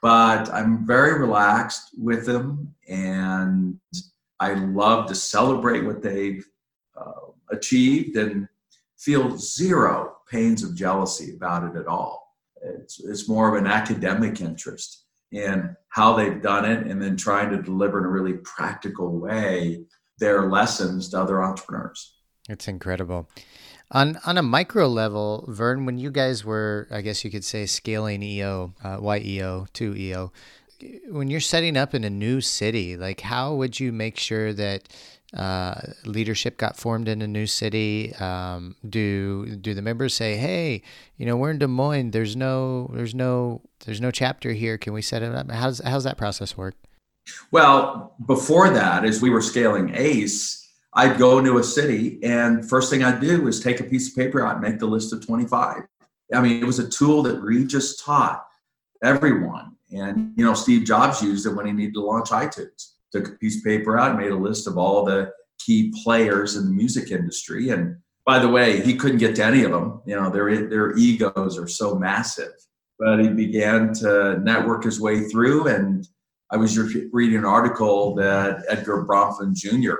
but I'm very relaxed with them and I love to celebrate what they've uh, achieved and feel zero pains of jealousy about it at all. It's, it's more of an academic interest in how they've done it and then trying to deliver in a really practical way their lessons to other entrepreneurs. It's incredible. On on a micro level, Verne, when you guys were, I guess you could say, scaling EO, uh, YEO to EO, when you're setting up in a new city, like how would you make sure that uh, leadership got formed in a new city? Um, do do the members say, "Hey, you know, we're in Des Moines. There's no, there's no, there's no chapter here. Can we set it up?" How's how's that process work? Well, before that, as we were scaling ACE, I'd go into a city, and first thing I'd do is take a piece of paper out and make the list of 25. I mean, it was a tool that Regus taught everyone. And, you know, Steve Jobs used it when he needed to launch iTunes. Took a piece of paper out and made a list of all the key players in the music industry. And by the way, he couldn't get to any of them. You know, their, their egos are so massive. But he began to network his way through. And I was reading an article that Edgar Bronfman Jr.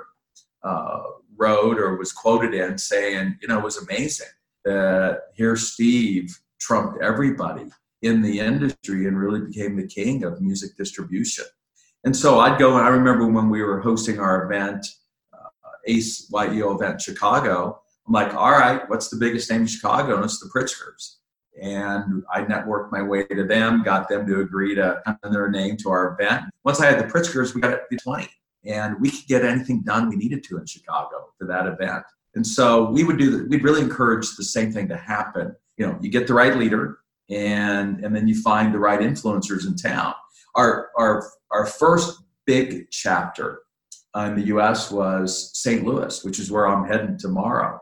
Uh, wrote or was quoted in saying, you know, it was amazing that here Steve trumped everybody in the industry and really became the king of music distribution. And so I'd go, and I remember when we were hosting our event, uh, ACE YEO event in Chicago, I'm like, all right, what's the biggest name in Chicago? And it's the Pritzkers. And I networked my way to them, got them to agree to come their name to our event. Once I had the Pritzkers, we got it to 20. And we could get anything done we needed to in Chicago for that event. And so we would do. We'd really encourage the same thing to happen. You know, you get the right leader, and and then you find the right influencers in town. Our our our first big chapter in the U.S. was St. Louis, which is where I'm heading tomorrow.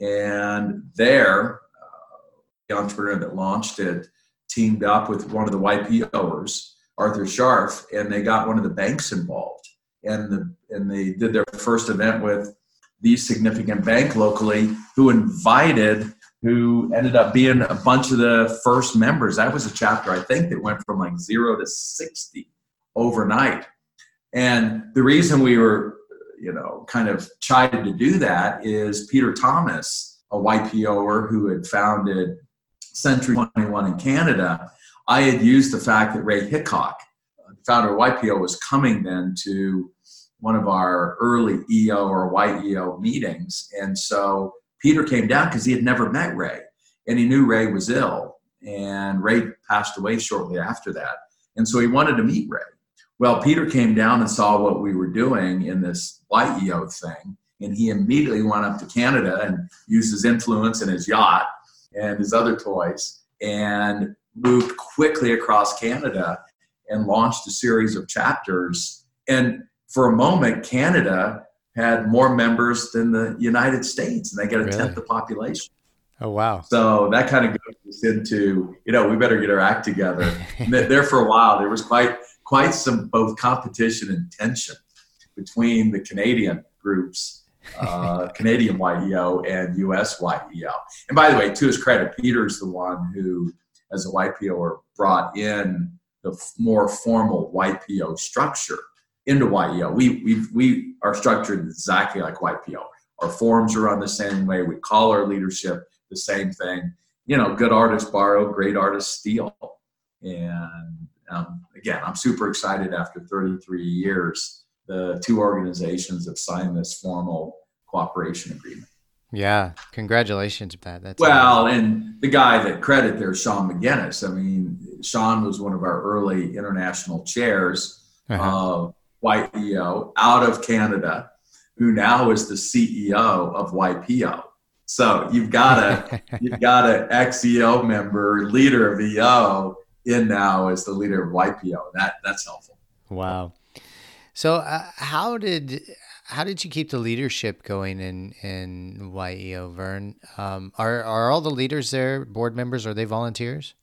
And there, uh, the entrepreneur that launched it teamed up with one of the YPOers, Arthur Scharf, and they got one of the banks involved. And the and they did their first event with the significant bank locally, who invited who ended up being a bunch of the first members. That was a chapter, I think, that went from like zero to 60 overnight. And the reason we were, you know, kind of chided to do that is Peter Thomas, a YPOer who had founded Century 21 in Canada. I had used the fact that Ray Hickok, founder of YPO, was coming then to one of our early EO or YEO meetings. And so Peter came down because he had never met Ray and he knew Ray was ill. And Ray passed away shortly after that. And so he wanted to meet Ray. Well, Peter came down and saw what we were doing in this YEO thing. And he immediately went up to Canada and used his influence and his yacht and his other toys and moved quickly across Canada and launched a series of chapters. And for a moment, Canada had more members than the United States, and they get a really? tenth the population. Oh wow! So that kind of goes into you know we better get our act together. *laughs* there for a while, there was quite quite some both competition and tension between the Canadian groups, uh, *laughs* Canadian YEO and US YEO. And by the way, to his credit, Peter's the one who, as a YPO, brought in the more formal YPO structure into YEO. We, we, we are structured exactly like YPO. Our forums are run the same way. We call our leadership the same thing. You know, good artists borrow, great artists steal. And um, again, I'm super excited after 33 years, the two organizations have signed this formal cooperation agreement. Yeah, congratulations, Pat. That's well, amazing. and the guy that credit there, Sean McGinnis. I mean, Sean was one of our early international chairs. Uh-huh. YEO out of Canada, who now is the CEO of YPO. So you've got a *laughs* you've got an ex-EO member, leader of EO, in now as the leader of YPO. That that's helpful. Wow. So uh, how did how did you keep the leadership going in in YEO, Verne? Um, are are all the leaders there board members? Are they volunteers?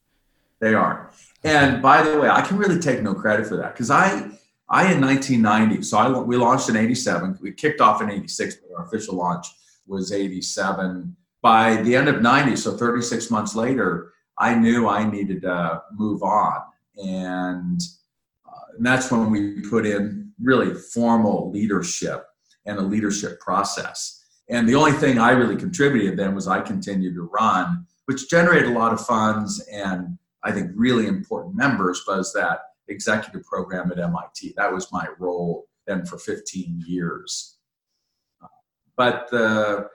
They are. And by the way, I can really take no credit for that because I I in 1990, so I we launched in 87. We kicked off in 86, but our official launch was 87. By the end of 90, so 36 months later, I knew I needed to move on, and, uh, and that's when we put in really formal leadership and a leadership process. And the only thing I really contributed then was I continued to run, which generated a lot of funds and I think really important members was that executive program at MIT. That was my role then for 15 years. But the,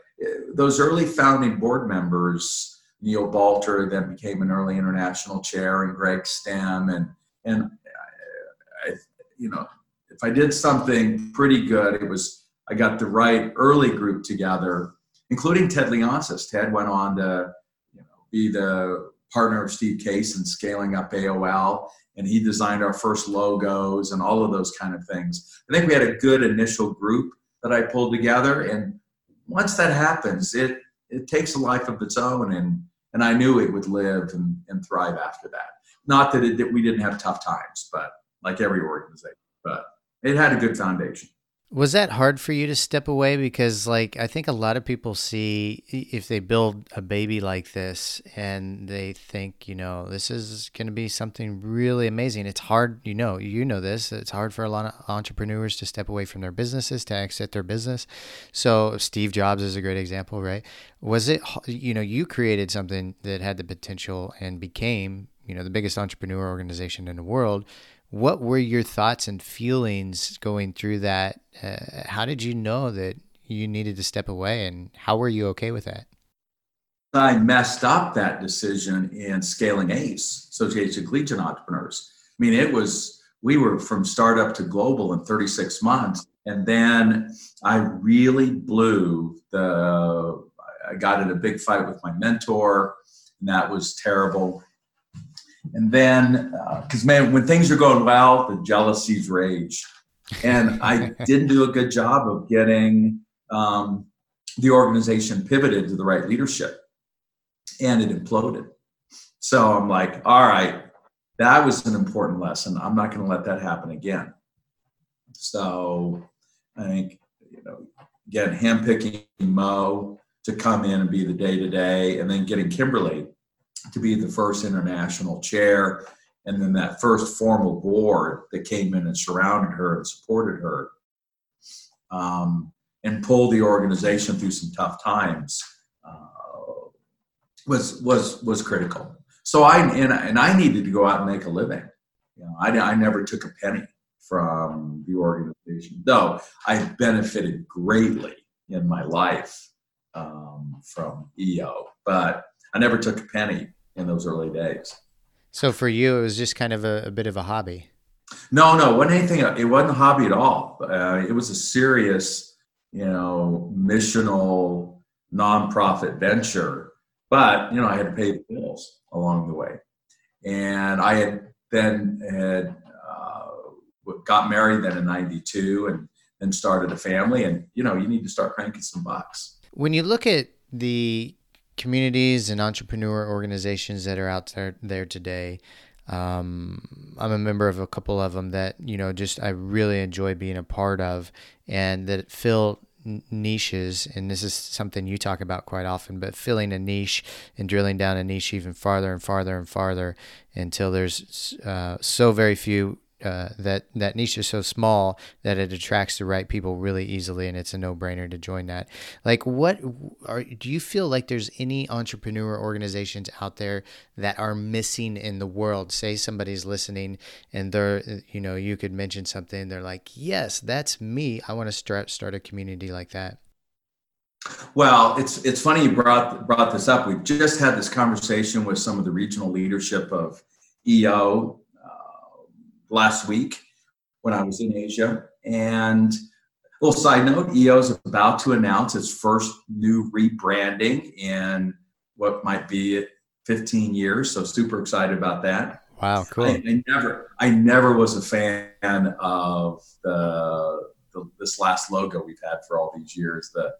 those early founding board members, Neil Balter then became an early international chair, and Greg Stemm, and and uh, I, you know, if I did something pretty good, it was I got the right early group together, including Ted Leonsis. Ted went on to you know, be the partner of Steve Case in scaling up AOL and he designed our first logos and all of those kind of things. I think we had a good initial group, that I pulled together. And once that happens, it it takes a life of its own, and and I knew it would live and, and thrive after that. Not that, it, that we didn't have tough times, but like every organization, but it had a good foundation. Was that hard for you to step away? Because, like, I think a lot of people see if they build a baby like this and they think, you know, this is going to be something really amazing. It's hard, you know, you know this. It's hard for a lot of entrepreneurs to step away from their businesses, to exit their business. So, Steve Jobs is a great example, right? Was it, you know, you created something that had the potential and became, you know, the biggest entrepreneur organization in the world what were your thoughts and feelings going through that? Uh, how did you know that you needed to step away, and how were you okay with that? I messed up that decision in scaling ACE, Association of Collegiate Entrepreneurs. I mean, it was, we were from startup to global in 36 months. And then I really blew the, I got in a big fight with my mentor, and that was terrible. And then, because uh, man, when things are going well, the jealousies rage. And I *laughs* didn't do a good job of getting um, the organization pivoted to the right leadership. And it imploded. So I'm like, all right, that was an important lesson. I'm not going to let that happen again. So I think, you know, again, handpicking Mo to come in and be the day to day, and then getting Kimberly to be the first international chair, and then that first formal board that came in and surrounded her and supported her, um, and pulled the organization through some tough times uh, was was was critical. So I and, and I needed to go out and make a living. You know, I, I never took a penny from the organization, though I benefited greatly in my life um, from EO, but I never took a penny in those early days. So for you, it was just kind of a, a bit of a hobby. No, no, it wasn't anything. It wasn't a hobby at all. Uh, it was a serious, you know, missional nonprofit venture. But you know, I had to pay the bills along the way, and I had then had uh, got married then in '92, and then started a family. And you know, you need to start cranking some bucks. When you look at the communities and entrepreneur organizations that are out there there today. Um, I'm a member of a couple of them that you know just I really enjoy being a part of, and that fill niches. And this is something you talk about quite often, but filling a niche and drilling down a niche even farther and farther and farther until there's uh, so very few uh, that that niche is so small that it attracts the right people really easily, and it's a no brainer to join that. Like, what are do you feel like there's any entrepreneur organizations out there that are missing in the world? Say somebody's listening, and they're you know you could mention something. They're like, yes, that's me. I want to start start a community like that. Well, it's it's funny you brought brought this up. We just had this conversation with some of the regional leadership of EO last week when I was in Asia. And a little side note EO is about to announce its first new rebranding in what might be 15 years. So, super excited about that. Wow, cool. I, I never, I never was a fan of the, the, this last logo we've had for all these years, the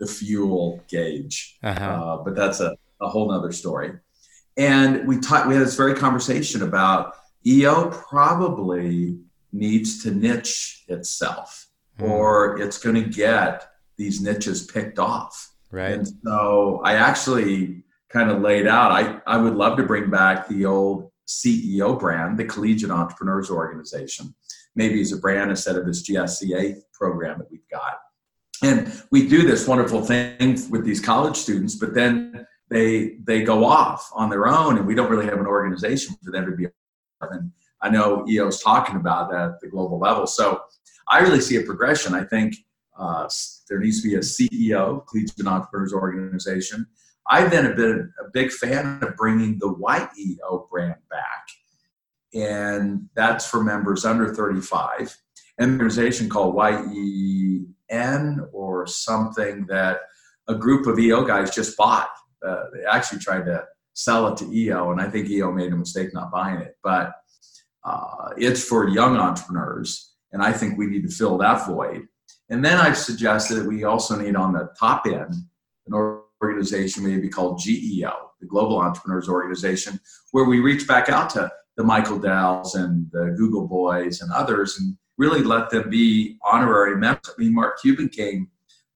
the fuel gauge. Uh-huh. Uh, but that's a, a whole nother story. And we talked, we had this very conversation about EO probably needs to niche itself mm. or it's going to get these niches picked off. Right. And so I actually kind of laid out, I, I would love to bring back the old CEO brand, the Collegiate Entrepreneurs Organization, maybe as a brand instead of this GSEA program that we've got. And we do this wonderful thing with these college students, but then they they go off on their own and we don't really have an organization for them to be and I know EO's talking about that at the global level. So I really see a progression. I think uh, there needs to be a CEO, Collegiate Entrepreneurs Organization. I've been a big fan of bringing the YEO brand back. And that's for members under 35. An organization called YEN or something that a group of EO guys just bought. Uh, they actually tried to sell it to EO, and I think EO made a mistake not buying it. But uh, it's for young entrepreneurs, and I think we need to fill that void. And then I've suggested that we also need on the top end an organization maybe called GEO, the Global Entrepreneurs Organization, where we reach back out to the Michael Dells and the Google Boys and others and really let them be honorary members. I mean, Mark Cuban came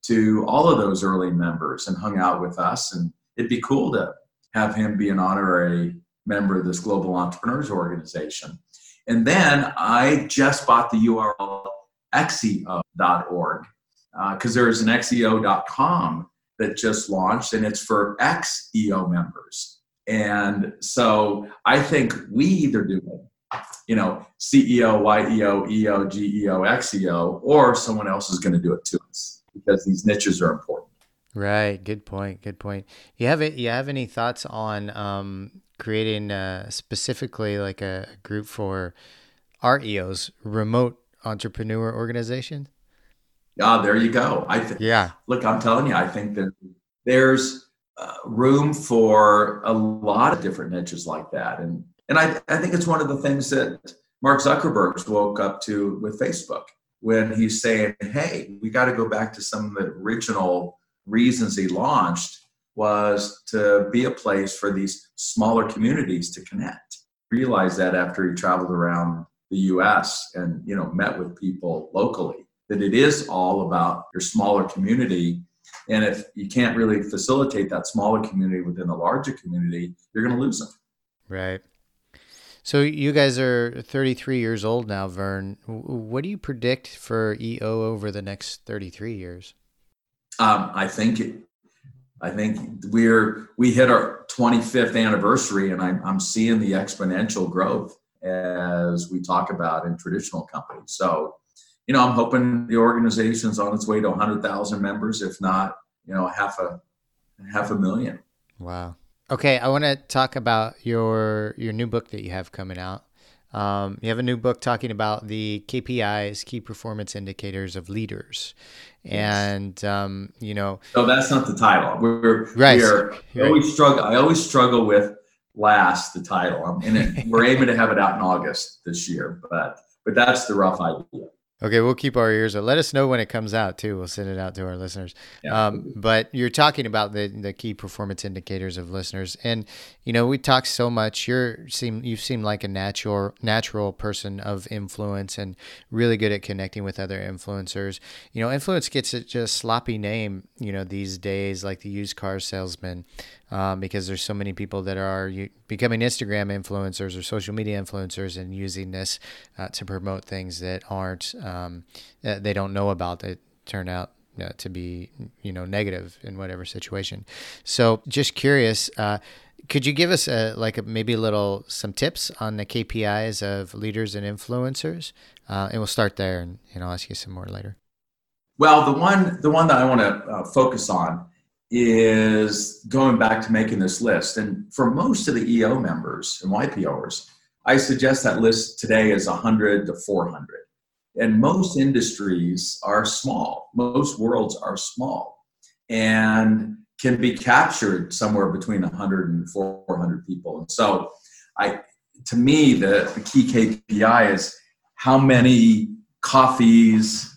to all of those early members and hung out with us, and it'd be cool to have him be an honorary member of this Global Entrepreneurs Organization. And then I just bought the URL xeo.org because uh, there's an xeo.com that just launched and it's for XEO members. And so I think we either do it, you know, CEO, YEO, EO, GEO, XEO, or someone else is going to do it to us because these niches are important. Right. Good point. Good point. You have it. You have any thoughts on um, creating uh, specifically like a group for REOs, remote entrepreneur organizations? Ah, there you go. I think. Yeah. Look, I'm telling you, I think that there's uh, room for a lot of different niches like that, and and I I think it's one of the things that Mark Zuckerberg woke up to with Facebook when he's saying, "Hey, we got to go back to some of the original reasons he launched was to be a place for these smaller communities to connect." Realized that after he traveled around the U.S. and you know met with people locally that it is all about your smaller community. And if you can't really facilitate that smaller community within the larger community, you're going to lose them. Right. So you guys are 33 years old now, Verne. What do you predict for EO over the next 33 years? Um, I think it, I think we're we hit our 25th anniversary, and I'm I'm seeing the exponential growth as we talk about in traditional companies. So you know, I'm hoping the organization's on its way to 100,000 members, if not, you know, half a half a million. Wow. Okay, I want to talk about your your new book that you have coming out. Um, you have a new book talking about the KPIs, key performance indicators of leaders, and um, you know. So that's not the title. We're right. We're, right. always struggle. I always struggle with last the title, and it, we're *laughs* aiming to have it out in August this year, but but that's the rough idea. Okay, we'll keep our ears. Let us know when it comes out too. We'll send it out to our listeners. Yeah. Um, but you're talking about the the key performance indicators of listeners, and you know we talk so much. You're seem you seem like a natural natural person of influence and really good at connecting with other influencers. You know, influence gets a just sloppy name. You know these days, like the used car salesman um, because there's so many people that are becoming Instagram influencers or social media influencers and using this uh, to promote things that aren't um, that they don't know about that turn out uh, to be you know negative in whatever situation. So just curious. Uh, could you give us a like a, maybe a little some tips on the KPIs of leaders and influencers, uh, and we'll start there, and, and I'll ask you some more later. Well, the one the one that I want to uh, focus on is going back to making this list. And for most of the EO members and YPOers, I suggest that list today is 100 to 400. And most industries are small, most worlds are small and can be captured somewhere between 100 and 400 people. And so, I, to me, the, the key KPI is how many coffees,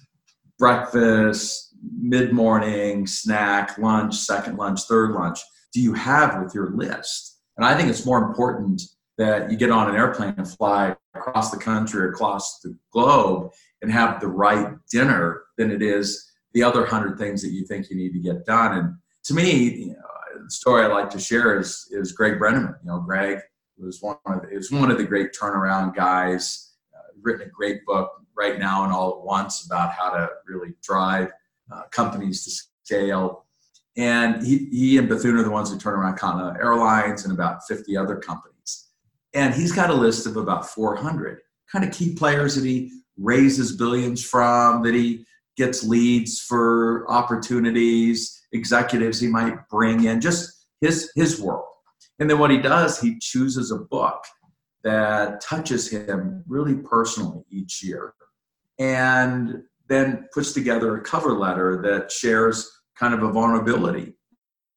breakfast, mid morning, snack, lunch, second lunch, third lunch do you have with your list? And I think it's more important that you get on an airplane and fly across the country or across the globe and have the right dinner than it is the other hundred things that you think you need to get done. And to me, you know, the story I like to share is is Greg Brenneman. You know, Greg was one of the, is one of the great turnaround guys. Uh, written a great book right now and all at once about how to really drive uh, companies to scale. And he, he and Bethune are the ones who turn around Continental Airlines and about 50 other companies. And he's got a list of about 400 kind of key players that he raises billions from, that he gets leads for opportunities, executives he might bring in, just his, his world. And then what he does, he chooses a book that touches him really personally each year. And then puts together a cover letter that shares kind of a vulnerability.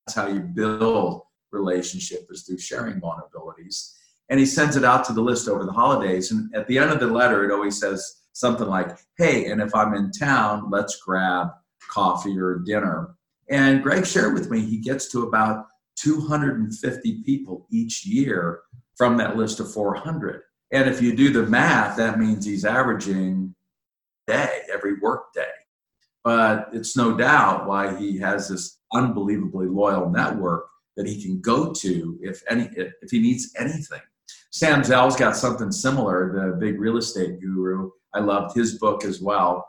That's how you build relationship is through sharing vulnerabilities. And he sends it out to the list over the holidays. And at the end of the letter, it always says, something like, hey, and if I'm in town, let's grab coffee or dinner. And Greg shared with me he gets to about 250 people each year from that list of 400. And if you do the math, that means he's averaging day every work day. But it's no doubt why he has this unbelievably loyal network that he can go to if any if he needs anything. Sam Zell's got something similar, the big real estate guru. I loved his book as well.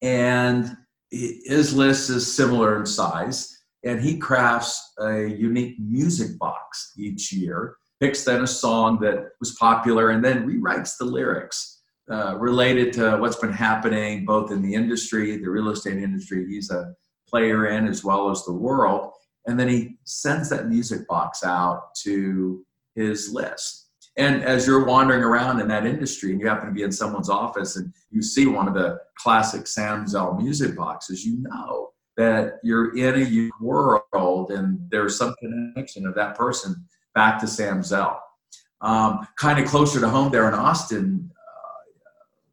And his list is similar in size and he crafts a unique music box each year picks then a song that was popular and then rewrites the lyrics uh, related to what's been happening both in the industry the real estate industry he's a player in as well as the world and then he sends that music box out to his list and as you're wandering around in that industry and you happen to be in someone's office and you see one of the classic Sam Zell music boxes, you know that you're in a world and there's some connection of that person back to Sam Zell. Um, kind of closer to home there in Austin,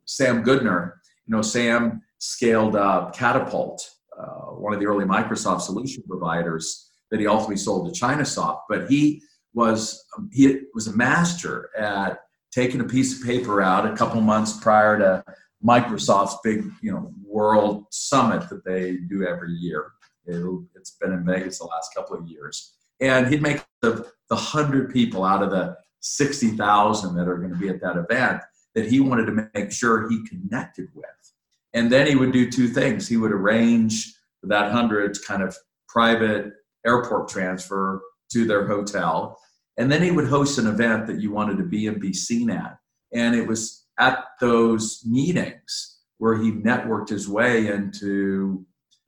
Sam Goodner, you know, Sam scaled up Catapult, uh, one of the early Microsoft solution providers that he ultimately sold to Chinasoft. But he was he was a master at taking a piece of paper out a couple months prior to Microsoft's big, you know, world summit that they do every year. it has been in Vegas the last couple of years, and he'd make the the hundred people out of the sixty thousand that are going to be at that event that he wanted to make sure he connected with, and then he would do two things. He would arrange that hundred kind of private airport transfer to their hotel, and then he would host an event that you wanted to be and be seen at, and it was at those meetings where he networked his way into,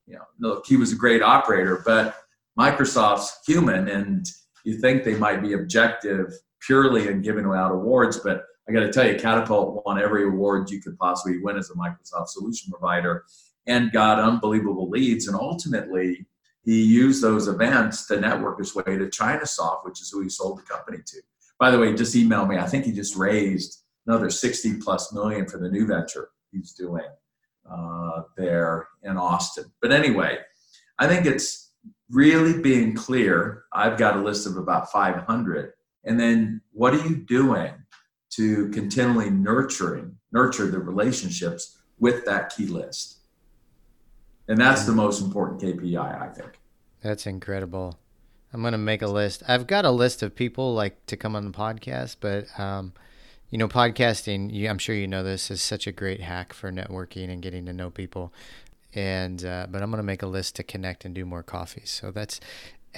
you know, look, he was a great operator, but Microsoft's human, and you think they might be objective purely in giving out awards, but I got to tell you, Catapult won every award you could possibly win as a Microsoft solution provider and got unbelievable leads. And ultimately, he used those events to network his way to Chinasoft, which is who he sold the company to. By the way, just email me. I think he just raised another 60 plus million for the new venture he's doing uh, there in Austin. But anyway, I think it's really being clear. I've got a list of about 500. And then what are you doing to continually nurturing, nurture the relationships with that key list? And that's the most important KPI, I think. That's incredible. I'm going to make a list. I've got a list of people like to come on the podcast, but um, you know, podcasting, you, I'm sure you know this, is such a great hack for networking and getting to know people. And, uh, but I'm going to make a list to connect and do more coffees. So that's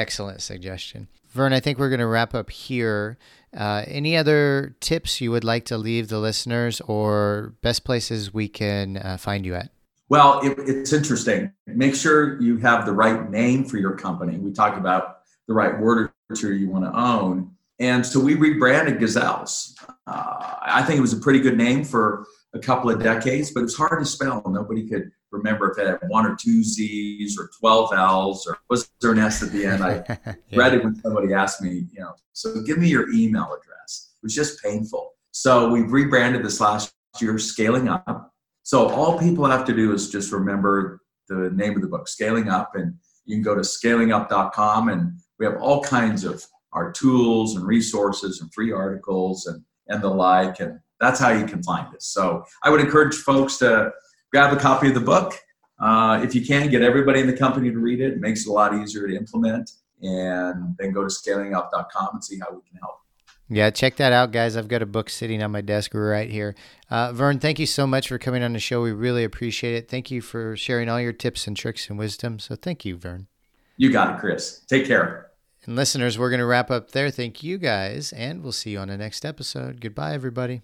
excellent suggestion. Verne, I think we're going to wrap up here. Uh, any other tips you would like to leave the listeners or best places we can uh, find you at? Well, it, it's interesting. Make sure you have the right name for your company. We talked about the right word or two you want to own. And so we rebranded Gazelles. Uh, I think it was a pretty good name for a couple of decades, but it's hard to spell. Nobody could remember if it had one or two Z's or 12 L's or was there an S at the end. I yeah. *laughs* read it when somebody asked me, you know, so give me your email address. It was just painful. So we've rebranded this last year, Scaling Up. So all people have to do is just remember the name of the book, Scaling Up, and you can go to scalingup.com and we have all kinds of our tools and resources and free articles and, and the like. And that's how you can find us. So I would encourage folks to grab a copy of the book. Uh, if you can, get everybody in the company to read it. It makes it a lot easier to implement. And then go to scalingup.com and see how we can help. Yeah, check that out, guys. I've got a book sitting on my desk right here. Uh, Verne, thank you so much for coming on the show. We really appreciate it. Thank you for sharing all your tips and tricks and wisdom. So thank you, Verne. You got it, Chris. Take care. And listeners, we're going to wrap up there. Thank you guys, and we'll see you on the next episode. Goodbye, everybody.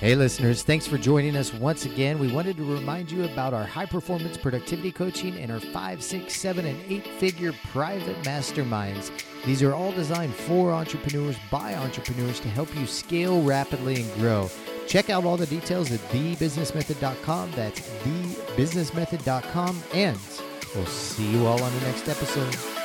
Hey, listeners, thanks for joining us once again. We wanted to remind you about our high performance productivity coaching and our five, six, seven, and eight figure private masterminds. These are all designed for entrepreneurs by entrepreneurs to help you scale rapidly and grow. Check out all the details at thebusinessmethod.com. That's thebusinessmethod.com. And We'll see you all on the next episode.